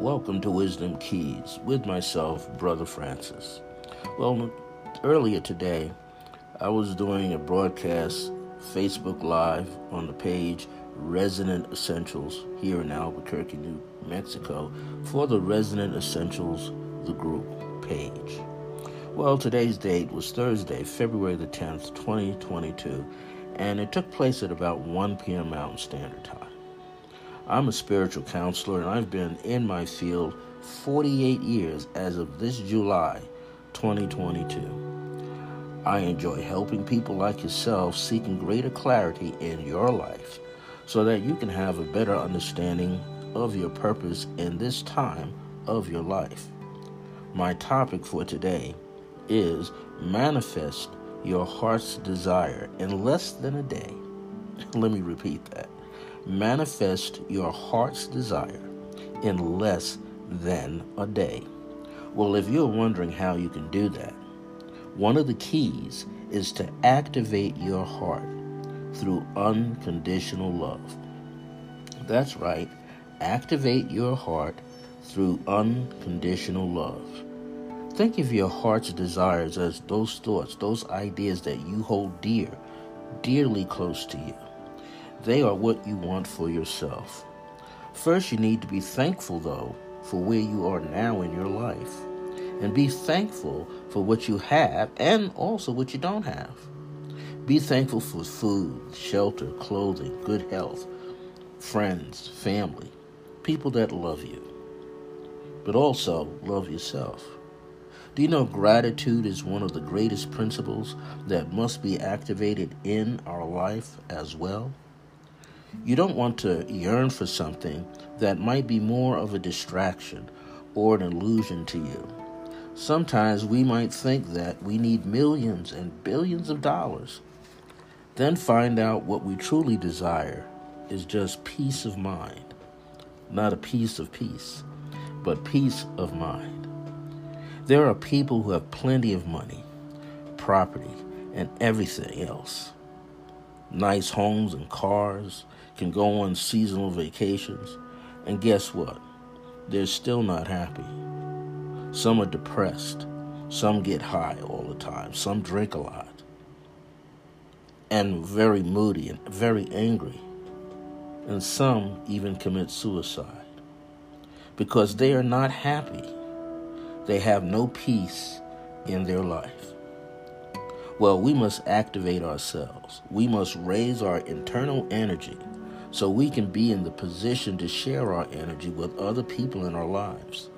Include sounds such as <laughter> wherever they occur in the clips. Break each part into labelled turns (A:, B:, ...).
A: Welcome to Wisdom Keys with myself, Brother Francis. Well, earlier today, I was doing a broadcast Facebook Live on the page Resident Essentials here in Albuquerque, New Mexico, for the Resident Essentials, the group page. Well, today's date was Thursday, February the 10th, 2022, and it took place at about 1 p.m. Mountain Standard Time. I'm a spiritual counselor and I've been in my field 48 years as of this July 2022. I enjoy helping people like yourself seeking greater clarity in your life so that you can have a better understanding of your purpose in this time of your life. My topic for today is manifest your heart's desire in less than a day. <laughs> Let me repeat that manifest your heart's desire in less than a day. Well, if you're wondering how you can do that, one of the keys is to activate your heart through unconditional love. That's right, activate your heart through unconditional love. Think of your heart's desires as those thoughts, those ideas that you hold dear, dearly close to you. They are what you want for yourself. First, you need to be thankful, though, for where you are now in your life. And be thankful for what you have and also what you don't have. Be thankful for food, shelter, clothing, good health, friends, family, people that love you. But also love yourself. Do you know gratitude is one of the greatest principles that must be activated in our life as well? You don't want to yearn for something that might be more of a distraction or an illusion to you. Sometimes we might think that we need millions and billions of dollars, then find out what we truly desire is just peace of mind. Not a piece of peace, but peace of mind. There are people who have plenty of money, property, and everything else nice homes and cars, can go on seasonal vacations, and guess what? They're still not happy. Some are depressed. Some get high all the time. Some drink a lot. And very moody and very angry. And some even commit suicide because they are not happy. They have no peace in their life. Well, we must activate ourselves. We must raise our internal energy so we can be in the position to share our energy with other people in our lives,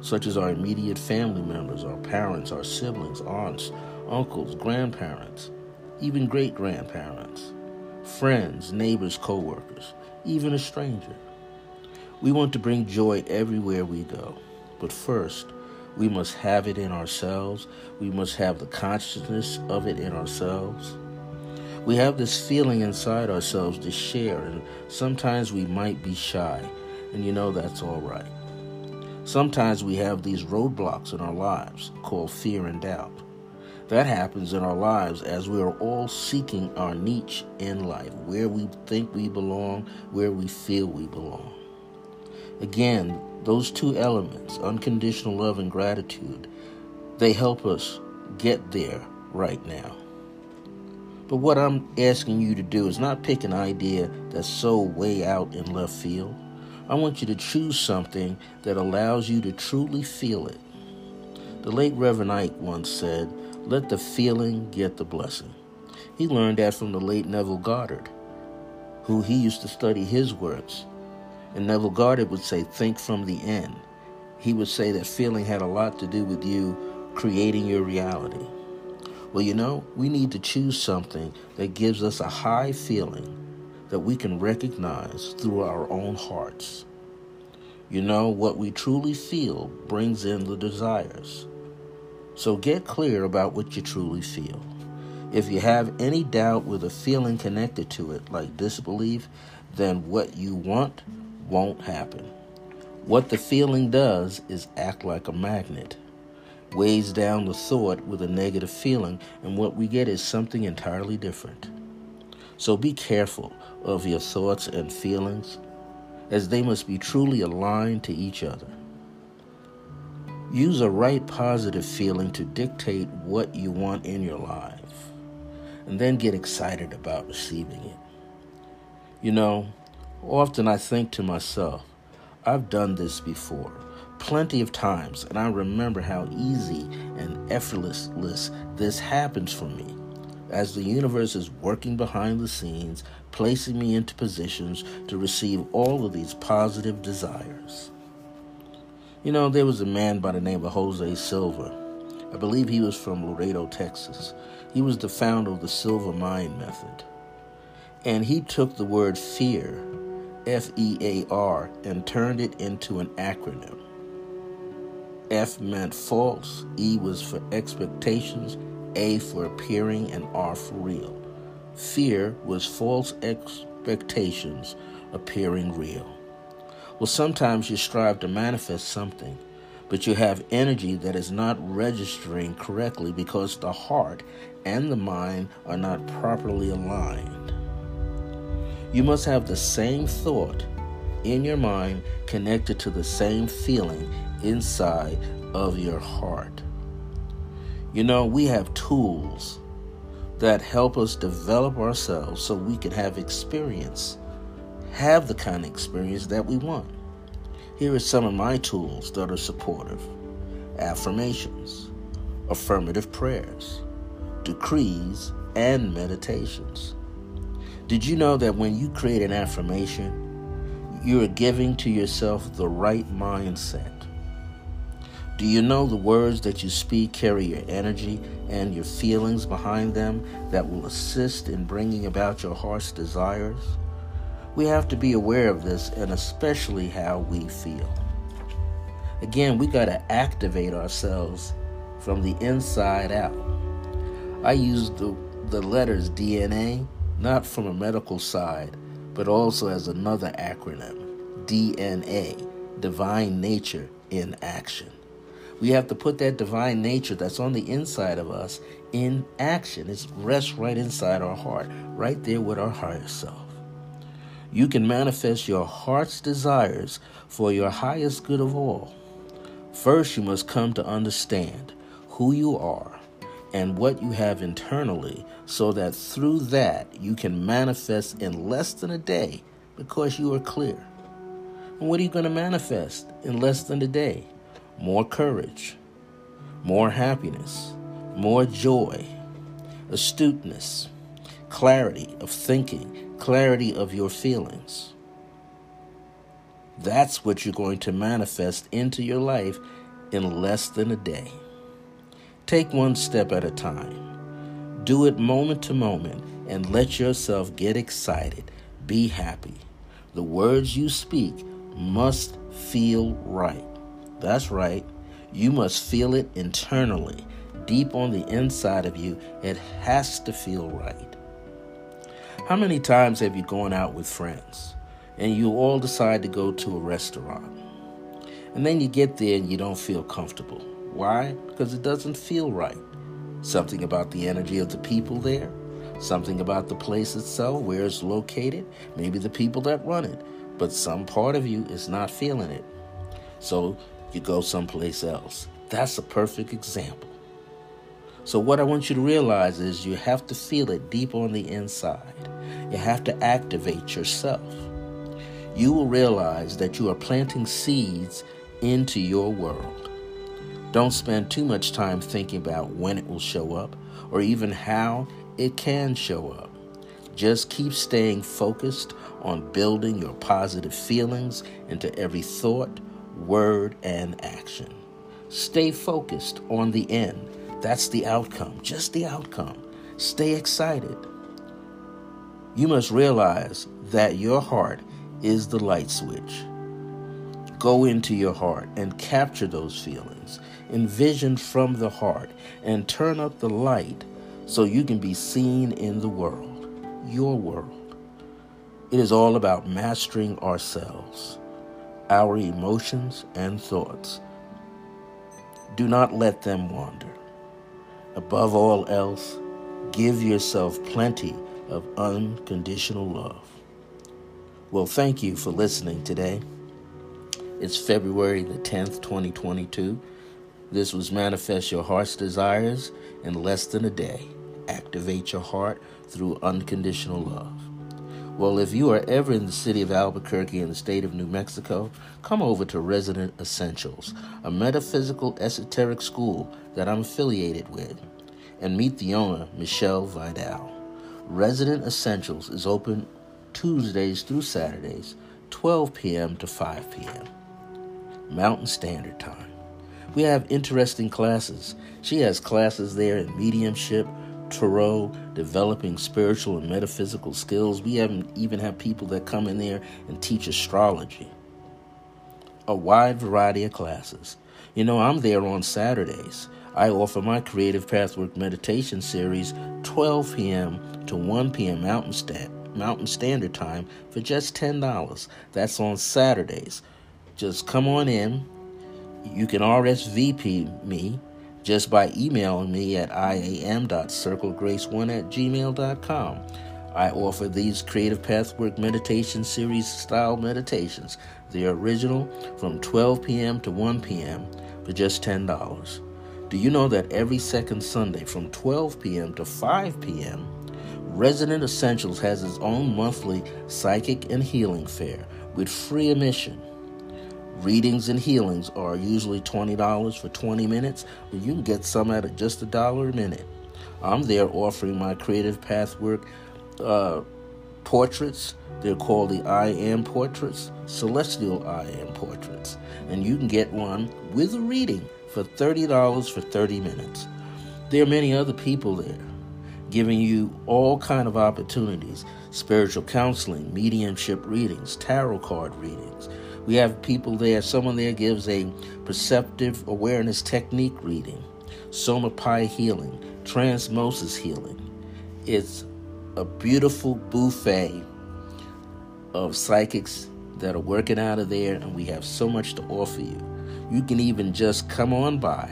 A: such as our immediate family members, our parents, our siblings, aunts, uncles, grandparents, even great grandparents, friends, neighbors, co workers, even a stranger. We want to bring joy everywhere we go, but first, we must have it in ourselves. We must have the consciousness of it in ourselves. We have this feeling inside ourselves to share, and sometimes we might be shy, and you know that's all right. Sometimes we have these roadblocks in our lives called fear and doubt. That happens in our lives as we are all seeking our niche in life, where we think we belong, where we feel we belong. Again, those two elements, unconditional love and gratitude, they help us get there right now. But what I'm asking you to do is not pick an idea that's so way out in left field. I want you to choose something that allows you to truly feel it. The late Reverend Ike once said, Let the feeling get the blessing. He learned that from the late Neville Goddard, who he used to study his words and Neville Goddard would say, think from the end. He would say that feeling had a lot to do with you creating your reality. Well, you know, we need to choose something that gives us a high feeling that we can recognize through our own hearts. You know, what we truly feel brings in the desires. So get clear about what you truly feel. If you have any doubt with a feeling connected to it, like disbelief, then what you want won't happen. What the feeling does is act like a magnet, weighs down the thought with a negative feeling, and what we get is something entirely different. So be careful of your thoughts and feelings, as they must be truly aligned to each other. Use a right positive feeling to dictate what you want in your life, and then get excited about receiving it. You know, often I think to myself, I've done this before plenty of times, and I remember how easy and effortless this happens for me as the universe is working behind the scenes, placing me into positions to receive all of these positive desires. You know, there was a man by the name of Jose Silva. I believe he was from Laredo, Texas. He was the founder of the Silva Mind Method. And he took the word fear, F E A R, and turned it into an acronym. F meant false, E was for expectations, A for appearing, and R for real. Fear was false expectations appearing real. Well, sometimes you strive to manifest something, but you have energy that is not registering correctly because the heart and the mind are not properly aligned. You must have the same thought in your mind connected to the same feeling inside of your heart. You know, we have tools that help us develop ourselves so we can have experience, have the kind of experience that we want. Here are some of my tools that are supportive affirmations, affirmative prayers, decrees, and meditations. Did you know that when you create an affirmation, you are giving to yourself the right mindset? Do you know the words that you speak carry your energy and your feelings behind them that will assist in bringing about your heart's desires? We have to be aware of this and especially how we feel. Again, we got to activate ourselves from the inside out. I use the, the letters DNA not from a medical side, but also as another acronym DNA, Divine Nature in Action. We have to put that divine nature that's on the inside of us in action. It rests right inside our heart, right there with our higher self. You can manifest your heart's desires for your highest good of all. First, you must come to understand who you are and what you have internally so that through that you can manifest in less than a day because you are clear. And what are you going to manifest in less than a day? more courage, more happiness, more joy, astuteness, clarity of thinking, clarity of your feelings. That's what you're going to manifest into your life in less than a day. Take one step at a time. Do it moment to moment and let yourself get excited. Be happy. The words you speak must feel right. That's right. You must feel it internally, deep on the inside of you. It has to feel right. How many times have you gone out with friends and you all decide to go to a restaurant? And then you get there and you don't feel comfortable. Why? Because it doesn't feel right. Something about the energy of the people there, something about the place itself, where it's located, maybe the people that run it, but some part of you is not feeling it. So you go someplace else. That's a perfect example. So, what I want you to realize is you have to feel it deep on the inside. You have to activate yourself. You will realize that you are planting seeds into your world. Don't spend too much time thinking about when it will show up or even how it can show up. Just keep staying focused on building your positive feelings into every thought, word, and action. Stay focused on the end. That's the outcome, just the outcome. Stay excited. You must realize that your heart is the light switch. Go into your heart and capture those feelings. Envision from the heart and turn up the light so you can be seen in the world, your world. It is all about mastering ourselves our emotions and thoughts. Do not let them wander. Above all else, give yourself plenty of unconditional love. Well, thank you for listening today. It's February the 10th, 2022. This was Manifest Your Heart's Desires in less than a day. Activate your heart through unconditional love. Well, if you are ever in the city of Albuquerque in the state of New Mexico, come over to Resident Essentials, a metaphysical esoteric school that I'm affiliated with, and meet the owner, Michelle Vidal. Resident Essentials is open Tuesdays through Saturdays, 12 p.m. to 5 p.m. Mountain Standard Time. We have interesting classes. She has classes there in mediumship, tarot, developing spiritual and metaphysical skills. We haven't even have people that come in there and teach astrology. A wide variety of classes. You know, I'm there on Saturdays. I offer my Creative Pathwork meditation series 12 p.m. to 1 p.m. Mountain, Mountain Standard Time for just $10. That's on Saturdays. Just come on in. You can RSVP me just by emailing me at iam.circlegrace1 at gmail.com. I offer these Creative Pathwork Meditation Series style meditations, the original, from 12 p.m. to 1 p.m. for just $10. Do you know that every second Sunday from 12 p.m. to 5 p.m., Resident Essentials has its own monthly psychic and healing fair with free admission? Readings and healings are usually $20 for 20 minutes, but you can get some at just a dollar a minute. I'm there offering my creative pathwork uh, portraits. They're called the I Am portraits, celestial I Am portraits. And you can get one with a reading for $30 for 30 minutes. There are many other people there giving you all kind of opportunities spiritual counseling mediumship readings tarot card readings we have people there, someone there gives a perceptive awareness technique reading, Soma Pi healing, transmosis healing. It's a beautiful buffet of psychics that are working out of there, and we have so much to offer you. You can even just come on by.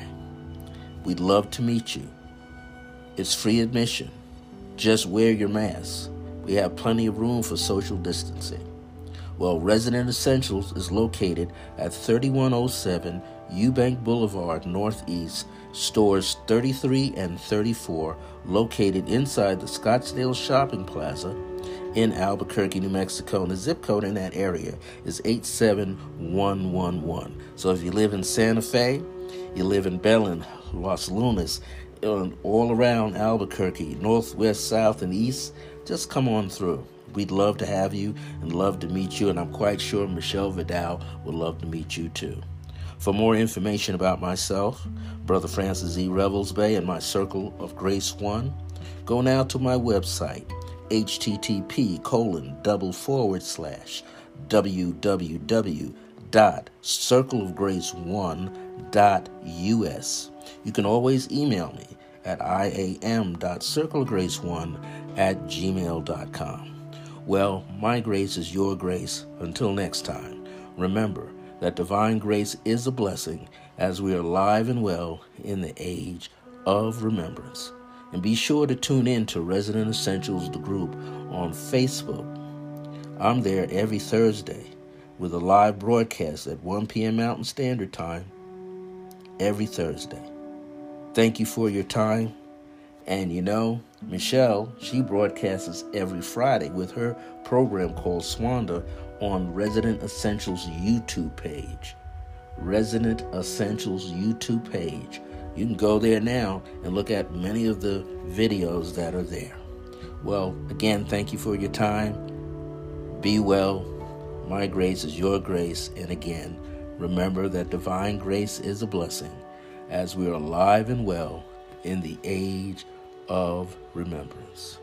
A: We'd love to meet you. It's free admission. Just wear your mask. We have plenty of room for social distancing. Well, Resident Essentials is located at 3107 Eubank Boulevard Northeast, stores 33 and 34, located inside the Scottsdale Shopping Plaza in Albuquerque, New Mexico. And the zip code in that area is 87111. So if you live in Santa Fe, you live in Belen, Los Lunas, all around Albuquerque, northwest, south, and east, just come on through. We'd love to have you and love to meet you, and I'm quite sure Michelle Vidal would love to meet you too. For more information about myself, Brother Francis E. Revels Bay, and my Circle of Grace One, go now to my website, http colon double forward slash www.circleofgrace1.us. You can always email me at iam.circleofgrace1 at gmail.com. Well, my grace is your grace. Until next time, remember that divine grace is a blessing as we are alive and well in the age of remembrance. And be sure to tune in to Resident Essentials, the group, on Facebook. I'm there every Thursday with a live broadcast at 1 p.m. Mountain Standard Time every Thursday. Thank you for your time and you know, Michelle, she broadcasts every Friday with her program called Swanda on Resident Essentials YouTube page. Resident Essentials YouTube page. You can go there now and look at many of the videos that are there. Well, again, thank you for your time. Be well. My grace is your grace. And again, remember that divine grace is a blessing as we are alive and well in the age of remembrance.